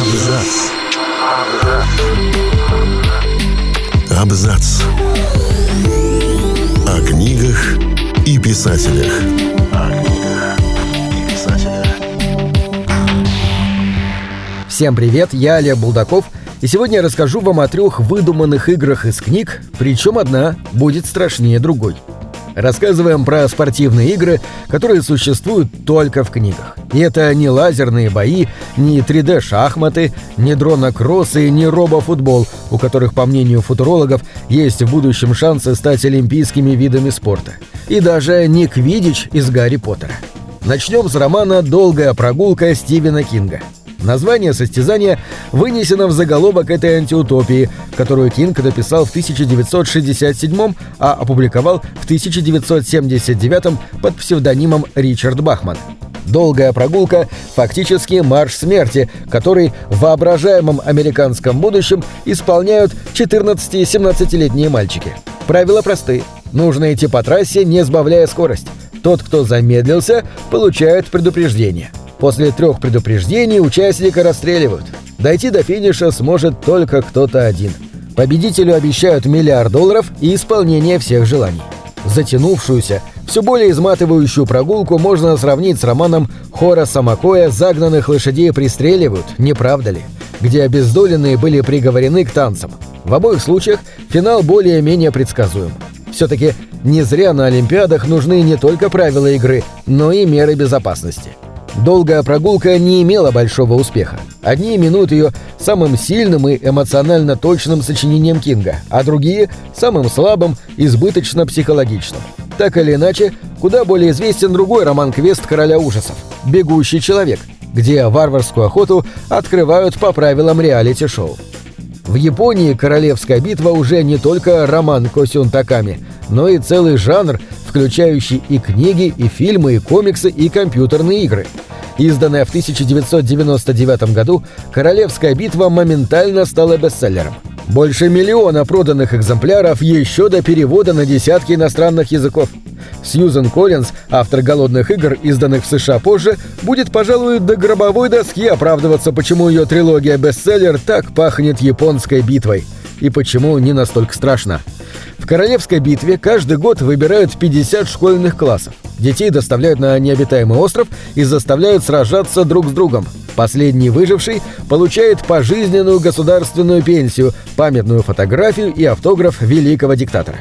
Абзац. Абзац. О книгах и писателях. Всем привет, я Олег Булдаков, и сегодня я расскажу вам о трех выдуманных играх из книг, причем одна будет страшнее другой. Рассказываем про спортивные игры, которые существуют только в книгах. И это не лазерные бои, не 3D-шахматы, не дронокроссы, не робофутбол, у которых, по мнению футурологов, есть в будущем шансы стать олимпийскими видами спорта. И даже не квидич из Гарри Поттера. Начнем с романа «Долгая прогулка» Стивена Кинга. Название состязания вынесено в заголовок этой антиутопии, которую Кинг написал в 1967 а опубликовал в 1979 под псевдонимом Ричард Бахман. Долгая прогулка – фактически марш смерти, который в воображаемом американском будущем исполняют 14- и 17-летние мальчики. Правила просты. Нужно идти по трассе, не сбавляя скорость. Тот, кто замедлился, получает предупреждение. После трех предупреждений участника расстреливают. Дойти до финиша сможет только кто-то один. Победителю обещают миллиард долларов и исполнение всех желаний. Затянувшуюся, все более изматывающую прогулку можно сравнить с романом Хора Самакоя «Загнанных лошадей пристреливают», не правда ли? Где обездоленные были приговорены к танцам. В обоих случаях финал более-менее предсказуем. Все-таки не зря на Олимпиадах нужны не только правила игры, но и меры безопасности. Долгая прогулка не имела большого успеха. Одни минут ее самым сильным и эмоционально точным сочинением Кинга, а другие – самым слабым, избыточно психологичным. Так или иначе, куда более известен другой роман-квест «Короля ужасов» – «Бегущий человек», где варварскую охоту открывают по правилам реалити-шоу. В Японии «Королевская битва» уже не только роман Косюн Таками, но и целый жанр, включающий и книги, и фильмы, и комиксы, и компьютерные игры. Изданная в 1999 году, «Королевская битва» моментально стала бестселлером. Больше миллиона проданных экземпляров еще до перевода на десятки иностранных языков. Сьюзен Коллинз, автор «Голодных игр», изданных в США позже, будет, пожалуй, до гробовой доски оправдываться, почему ее трилогия бестселлер так пахнет японской битвой. И почему не настолько страшно. В Королевской битве каждый год выбирают 50 школьных классов. Детей доставляют на необитаемый остров и заставляют сражаться друг с другом. Последний выживший получает пожизненную государственную пенсию, памятную фотографию и автограф великого диктатора.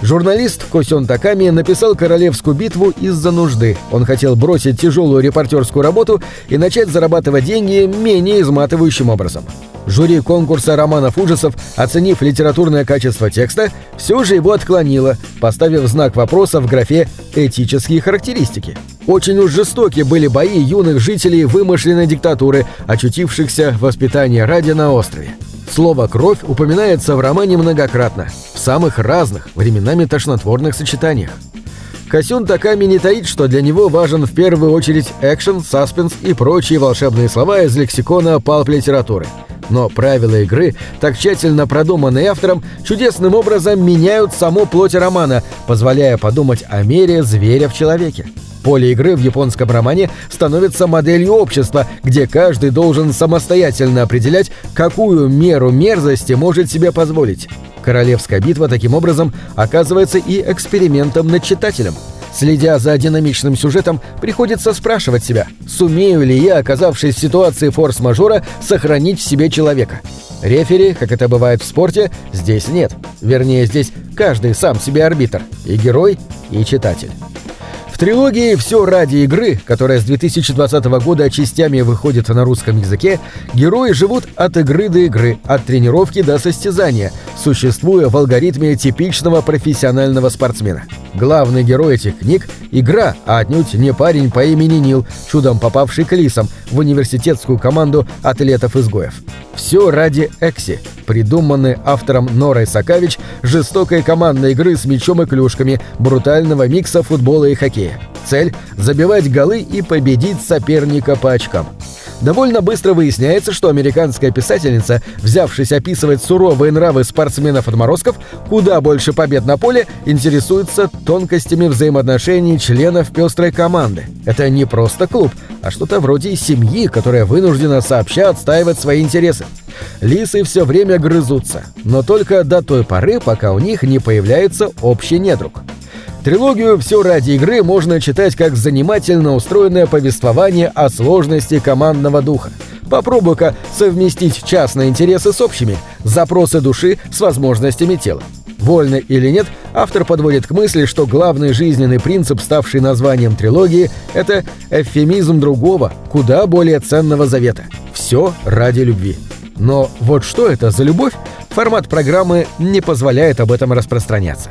Журналист Косен Таками написал «Королевскую битву» из-за нужды. Он хотел бросить тяжелую репортерскую работу и начать зарабатывать деньги менее изматывающим образом. Жюри конкурса романов ужасов, оценив литературное качество текста, все же его отклонило, поставив знак вопроса в графе «этические характеристики». Очень уж жестоки были бои юных жителей вымышленной диктатуры, очутившихся в воспитании ради на острове. Слово «кровь» упоминается в романе многократно, в самых разных, временами тошнотворных сочетаниях. Косюн Таками не таит, что для него важен в первую очередь экшен, саспенс и прочие волшебные слова из лексикона палп-литературы. Но правила игры, так тщательно продуманные автором, чудесным образом меняют саму плоть романа, позволяя подумать о мере зверя в человеке. Поле игры в японском романе становится моделью общества, где каждый должен самостоятельно определять, какую меру мерзости может себе позволить. Королевская битва таким образом оказывается и экспериментом над читателем. Следя за динамичным сюжетом, приходится спрашивать себя, сумею ли я, оказавшись в ситуации форс-мажора, сохранить в себе человека. Рефери, как это бывает в спорте, здесь нет. Вернее, здесь каждый сам себе арбитр. И герой, и читатель. Трилогии «Все ради игры», которая с 2020 года частями выходит на русском языке, герои живут от игры до игры, от тренировки до состязания, существуя в алгоритме типичного профессионального спортсмена. Главный герой этих книг – игра, а отнюдь не парень по имени Нил, чудом попавший к лисам в университетскую команду атлетов-изгоев. Все ради Экси, придуманной автором Норой Сакавич жестокой командной игры с мячом и клюшками, брутального микса футбола и хоккея. Цель – забивать голы и победить соперника по очкам. Довольно быстро выясняется, что американская писательница, взявшись описывать суровые нравы спортсменов-отморозков, куда больше побед на поле, интересуется тонкостями взаимоотношений членов пестрой команды. Это не просто клуб, а что-то вроде семьи, которая вынуждена сообща отстаивать свои интересы. Лисы все время грызутся, но только до той поры, пока у них не появляется общий недруг. Трилогию «Все ради игры» можно читать как занимательно устроенное повествование о сложности командного духа. Попробуй-ка совместить частные интересы с общими, запросы души с возможностями тела. Вольно или нет, автор подводит к мысли, что главный жизненный принцип, ставший названием трилогии, это эвфемизм другого, куда более ценного завета. Все ради любви. Но вот что это за любовь, формат программы не позволяет об этом распространяться.